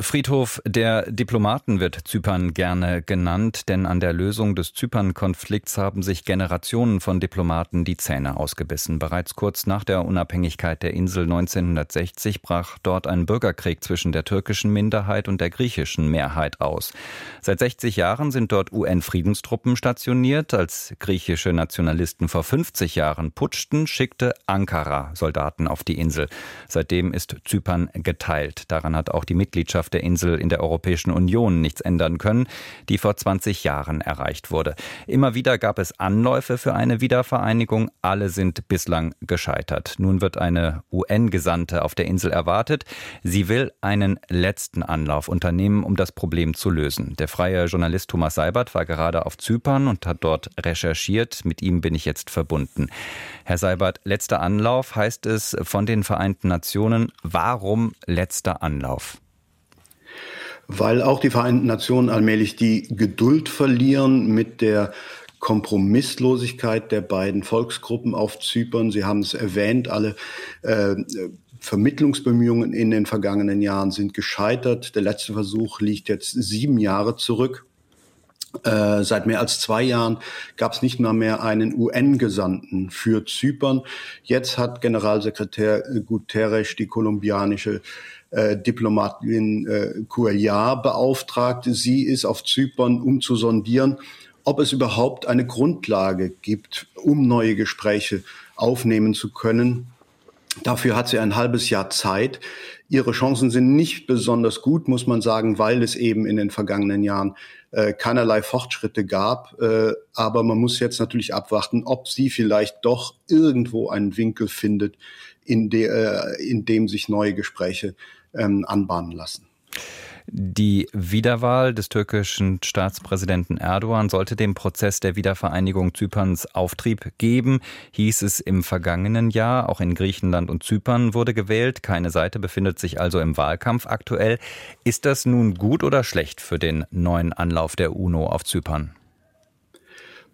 Friedhof der Diplomaten wird Zypern gerne genannt, denn an der Lösung des Zypern-Konflikts haben sich Generationen von Diplomaten die Zähne ausgebissen. Bereits kurz nach der Unabhängigkeit der Insel 1960 brach dort ein Bürgerkrieg zwischen der türkischen Minderheit und der griechischen Mehrheit aus. Seit 60 Jahren sind dort UN-Friedenstruppen stationiert. Als griechische Nationalisten vor 50 Jahren putschten, schickte Ankara Soldaten auf die Insel. Seitdem ist Zypern geteilt. Daran hat auch die Mitgliedschaft Mitgliedschaft der Insel in der Europäischen Union nichts ändern können, die vor 20 Jahren erreicht wurde. Immer wieder gab es Anläufe für eine Wiedervereinigung, alle sind bislang gescheitert. Nun wird eine UN-Gesandte auf der Insel erwartet. Sie will einen letzten Anlauf unternehmen, um das Problem zu lösen. Der freie Journalist Thomas Seibert war gerade auf Zypern und hat dort recherchiert. Mit ihm bin ich jetzt verbunden. Herr Seibert, letzter Anlauf heißt es von den Vereinten Nationen. Warum letzter Anlauf? Weil auch die Vereinten Nationen allmählich die Geduld verlieren mit der Kompromisslosigkeit der beiden Volksgruppen auf Zypern. Sie haben es erwähnt, alle äh, Vermittlungsbemühungen in den vergangenen Jahren sind gescheitert. Der letzte Versuch liegt jetzt sieben Jahre zurück. Äh, seit mehr als zwei Jahren gab es nicht mal mehr einen UN-Gesandten für Zypern. Jetzt hat Generalsekretär Guterres die kolumbianische äh, Diplomatin äh, Cuellar beauftragt. Sie ist auf Zypern, um zu sondieren, ob es überhaupt eine Grundlage gibt, um neue Gespräche aufnehmen zu können. Dafür hat sie ein halbes Jahr Zeit. Ihre Chancen sind nicht besonders gut, muss man sagen, weil es eben in den vergangenen Jahren äh, keinerlei Fortschritte gab. Äh, aber man muss jetzt natürlich abwarten, ob sie vielleicht doch irgendwo einen Winkel findet, in, de, äh, in dem sich neue Gespräche ähm, anbahnen lassen. Die Wiederwahl des türkischen Staatspräsidenten Erdogan sollte dem Prozess der Wiedervereinigung Zyperns Auftrieb geben, hieß es im vergangenen Jahr. Auch in Griechenland und Zypern wurde gewählt. Keine Seite befindet sich also im Wahlkampf aktuell. Ist das nun gut oder schlecht für den neuen Anlauf der UNO auf Zypern?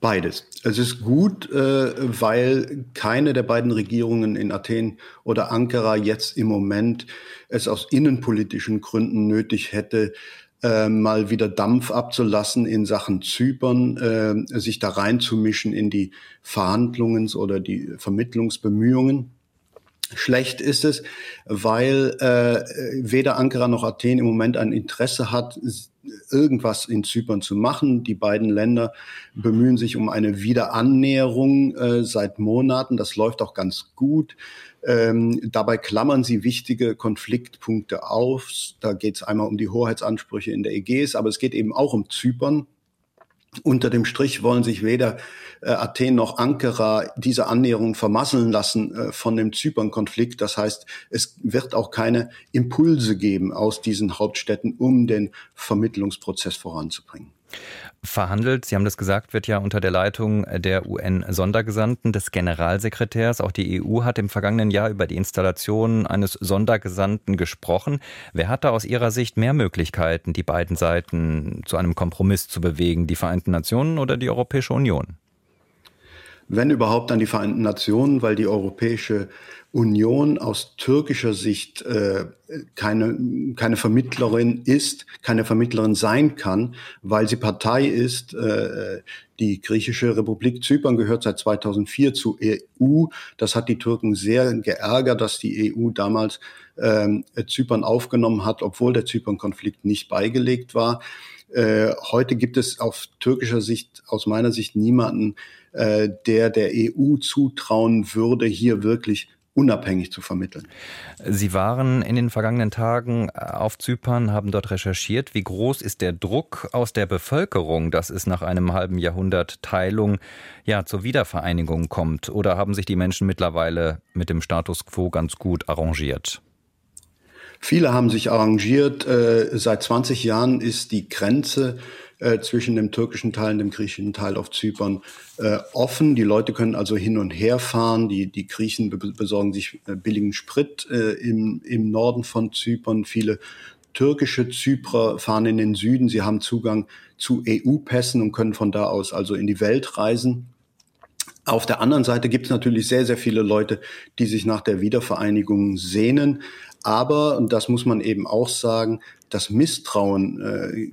Beides. Es ist gut, äh, weil keine der beiden Regierungen in Athen oder Ankara jetzt im Moment es aus innenpolitischen Gründen nötig hätte, äh, mal wieder Dampf abzulassen in Sachen Zypern, äh, sich da reinzumischen in die Verhandlungs- oder die Vermittlungsbemühungen. Schlecht ist es, weil äh, weder Ankara noch Athen im Moment ein Interesse hat, irgendwas in Zypern zu machen. Die beiden Länder bemühen sich um eine Wiederannäherung äh, seit Monaten. Das läuft auch ganz gut. Ähm, dabei klammern sie wichtige Konfliktpunkte auf. Da geht es einmal um die Hoheitsansprüche in der Ägäis, aber es geht eben auch um Zypern. Unter dem Strich wollen sich weder äh, Athen noch Ankara diese Annäherung vermasseln lassen äh, von dem Zypern-Konflikt. Das heißt, es wird auch keine Impulse geben aus diesen Hauptstädten, um den Vermittlungsprozess voranzubringen. Verhandelt, Sie haben das gesagt, wird ja unter der Leitung der UN-Sondergesandten des Generalsekretärs. Auch die EU hat im vergangenen Jahr über die Installation eines Sondergesandten gesprochen. Wer hat da aus Ihrer Sicht mehr Möglichkeiten, die beiden Seiten zu einem Kompromiss zu bewegen? Die Vereinten Nationen oder die Europäische Union? Wenn überhaupt an die Vereinten Nationen, weil die Europäische Union aus türkischer Sicht äh, keine, keine Vermittlerin ist, keine Vermittlerin sein kann, weil sie Partei ist. Äh, die griechische Republik Zypern gehört seit 2004 zur EU. Das hat die Türken sehr geärgert, dass die EU damals äh, Zypern aufgenommen hat, obwohl der Zypern-Konflikt nicht beigelegt war. Äh, heute gibt es auf türkischer Sicht, aus meiner Sicht, niemanden, äh, der der EU zutrauen würde, hier wirklich unabhängig zu vermitteln. Sie waren in den vergangenen Tagen äh, auf Zypern, haben dort recherchiert. Wie groß ist der Druck aus der Bevölkerung, dass es nach einem halben Jahrhundert Teilung ja zur Wiedervereinigung kommt? Oder haben sich die Menschen mittlerweile mit dem Status quo ganz gut arrangiert? Viele haben sich arrangiert. Äh, seit 20 Jahren ist die Grenze äh, zwischen dem türkischen Teil und dem griechischen Teil auf Zypern äh, offen. Die Leute können also hin und her fahren. Die, die Griechen besorgen sich billigen Sprit im, im Norden von Zypern. Viele türkische Zyprer fahren in den Süden. Sie haben Zugang zu EU-Pässen und können von da aus also in die Welt reisen. Auf der anderen Seite gibt es natürlich sehr, sehr viele Leute, die sich nach der Wiedervereinigung sehnen. Aber, und das muss man eben auch sagen, das Misstrauen äh,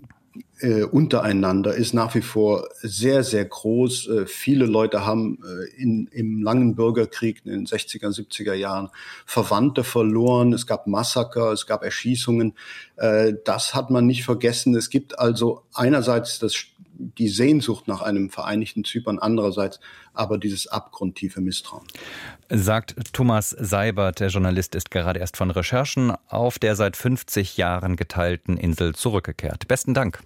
äh, untereinander ist nach wie vor sehr, sehr groß. Äh, viele Leute haben äh, in, im langen Bürgerkrieg in den 60er, 70er Jahren Verwandte verloren. Es gab Massaker, es gab Erschießungen. Äh, das hat man nicht vergessen. Es gibt also einerseits das, die Sehnsucht nach einem vereinigten Zypern, andererseits aber dieses abgrundtiefe Misstrauen. Sagt Thomas Seibert, der Journalist ist gerade erst von Recherchen auf der seit 50 Jahren geteilten Insel zurückgekehrt. Besten Dank.